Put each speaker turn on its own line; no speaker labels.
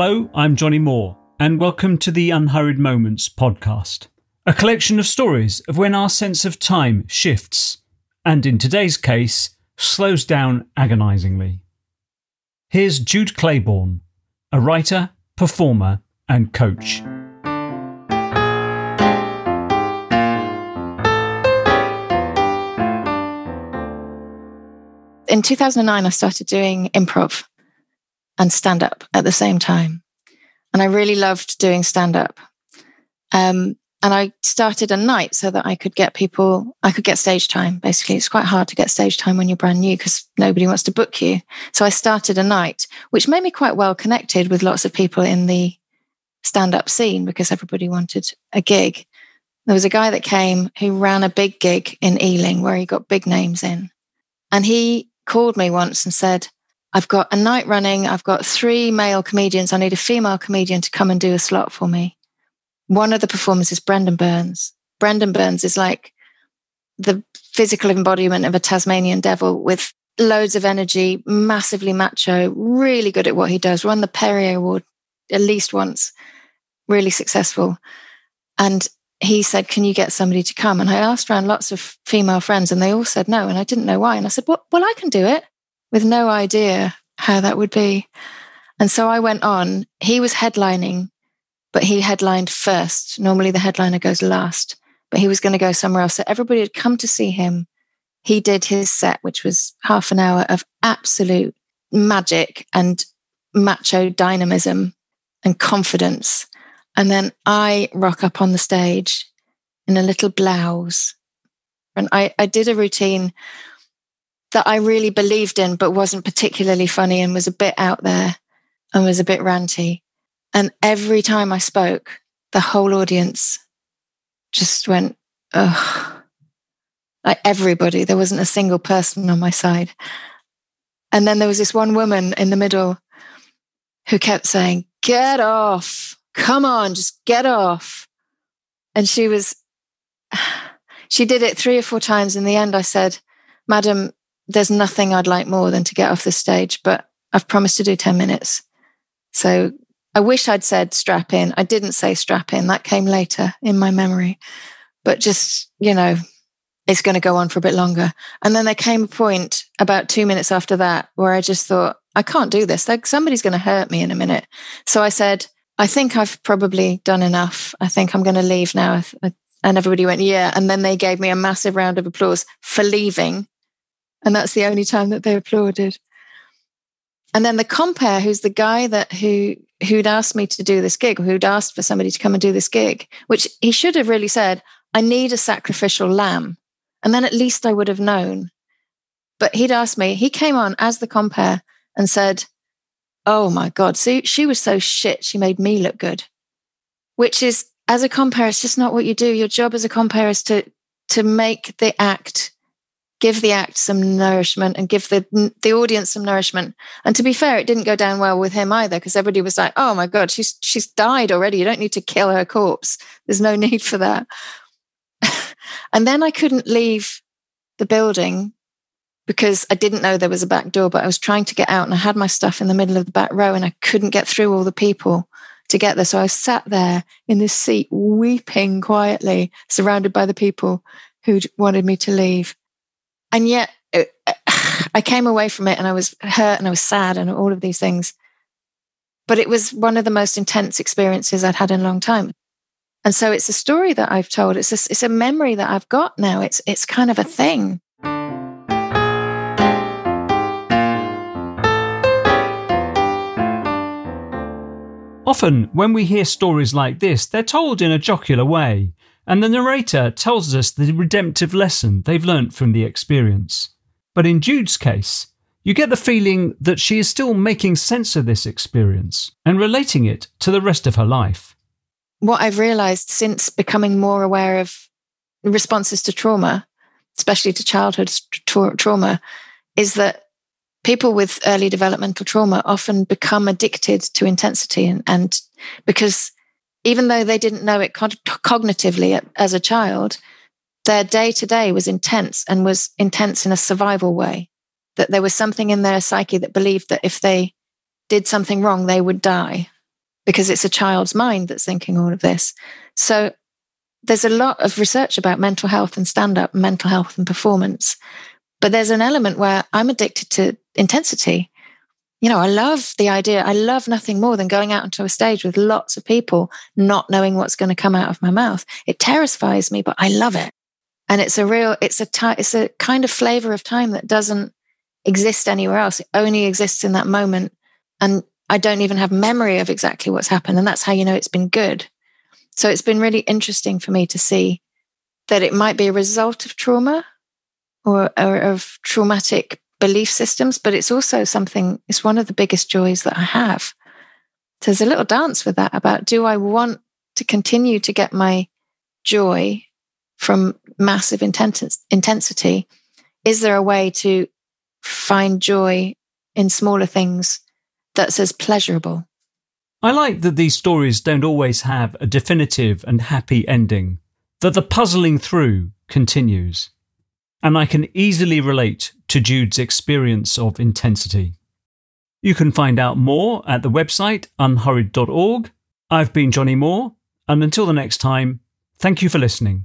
Hello, I'm Johnnie Moore, and welcome to the Unhurried Moments podcast, a collection of stories of when our sense of time shifts, and in today's case, slows down agonisingly. Here's Jude Claiborne, a writer, performer, and coach.
In 2009, I started doing improv and stand up at the same time. And I really loved doing stand up. Um, and I started a night so that I could get people, I could get stage time. Basically, it's quite hard to get stage time when you're brand new because nobody wants to book you. So I started a night, which made me quite well connected with lots of people in the stand up scene because everybody wanted a gig. There was a guy that came who ran a big gig in Ealing where he got big names in. And he called me once and said, I've got a night running. I've got three male comedians. I need a female comedian to come and do a slot for me. One of the performers is Brendon Burns. Brendon Burns is like the physical embodiment of a Tasmanian devil with loads of energy, massively macho, really good at what he does, won the Perrier Award at least once, really successful. And he said, Can you get somebody to come? And I asked around lots of female friends and they all said no. And I didn't know why. And I said, Well, well I can do it with no idea how that would be. And so I went on. He was headlining, but he headlined first. Normally the headliner goes last, but he was going to go somewhere else. So everybody had come to see him. He did his set, which was half an hour of absolute magic and macho dynamism and confidence. And then I rock up on the stage in a little blouse. And I, I did a routine that I really believed in, but wasn't particularly funny and was a bit out there and was a bit ranty. And every time I spoke, the whole audience just went, ugh. Like everybody, there wasn't a single person on my side. And then there was this one woman in the middle who kept saying, Get off. Come on, just get off. And she was, she did it three or four times. In the end, I said, Madam, there's nothing I'd like more than to get off the stage, but I've promised to do 10 minutes. So I wish I'd said strap in. I didn't say strap in. That came later in my memory. But just, you know, it's going to go on for a bit longer. And then there came a point about two minutes after that where I just thought, I can't do this. Like somebody's going to hurt me in a minute. So I said, I think I've probably done enough. I think I'm going to leave now. And everybody went, yeah. And then they gave me a massive round of applause for leaving and that's the only time that they applauded. And then the compere, who's the guy that who who'd asked me to do this gig, who'd asked for somebody to come and do this gig, which he should have really said, I need a sacrificial lamb. And then at least I would have known. But he'd asked me, he came on as the compere and said, Oh my God, see, she was so shit, she made me look good. Which is, as a compere, it's just not what you do. Your job as a compere is to to make the act give the act some nourishment and give the the audience some nourishment. And to be fair, it didn't go down well with him either because everybody was like, "Oh my god, she's she's died already. You don't need to kill her corpse. There's no need for that." and then I couldn't leave the building because I didn't know there was a back door, but I was trying to get out and I had my stuff in the middle of the back row and I couldn't get through all the people to get there. So I sat there in this seat weeping quietly, surrounded by the people who wanted me to leave and yet it, I came away from it and I was hurt and I was sad and all of these things. But it was one of the most intense experiences I'd had in a long time. And so it's a story that I've told. It's a, it's a memory that I've got now. It's it's kind of a thing.
Often, when we hear stories like this, they're told in a jocular way and the narrator tells us the redemptive lesson they've learnt from the experience. But in Jude's case, you get the feeling that she is still making sense of this experience and relating it to the rest of her life.
What I've realized since becoming more aware of responses to trauma, especially to childhood tra- trauma, is that people with early developmental trauma often become addicted to intensity and, and because even though they didn't know it cognitively as a child, their day to day was intense and was intense in a survival way. That there was something in their psyche that believed that if they did something wrong, they would die. because it's a child's mind that's thinking all of this. So there's a lot of research about mental health and stand up, mental health and performance. But there's an element where I'm addicted to intensity. You know, I love the idea. I love nothing more than going out onto a stage with lots of people, not knowing what's going to come out of my mouth. It terrifies me, but I love it. And it's a real, it's a, it's a kind of flavor of time that doesn't exist anywhere else. It only exists in that moment. And I don't even have memory of exactly what's happened. And that's how you know it's been good. So it's been really interesting for me to see that it might be a result of trauma or, or of traumatic belief systems, but it's also something, it's one of the biggest joys that I have. So there's a little dance with that about do I want to continue to get my joy from massive intensity? Is there a way to find joy in smaller things that's as pleasurable?
I like that these stories don't always have a definitive and happy ending, that the puzzling through continues. And I can easily relate to Jude's experience of intensity. You can find out more at the website unhurried.org. I've been Johnnie Moore, and until the next time, thank you for listening.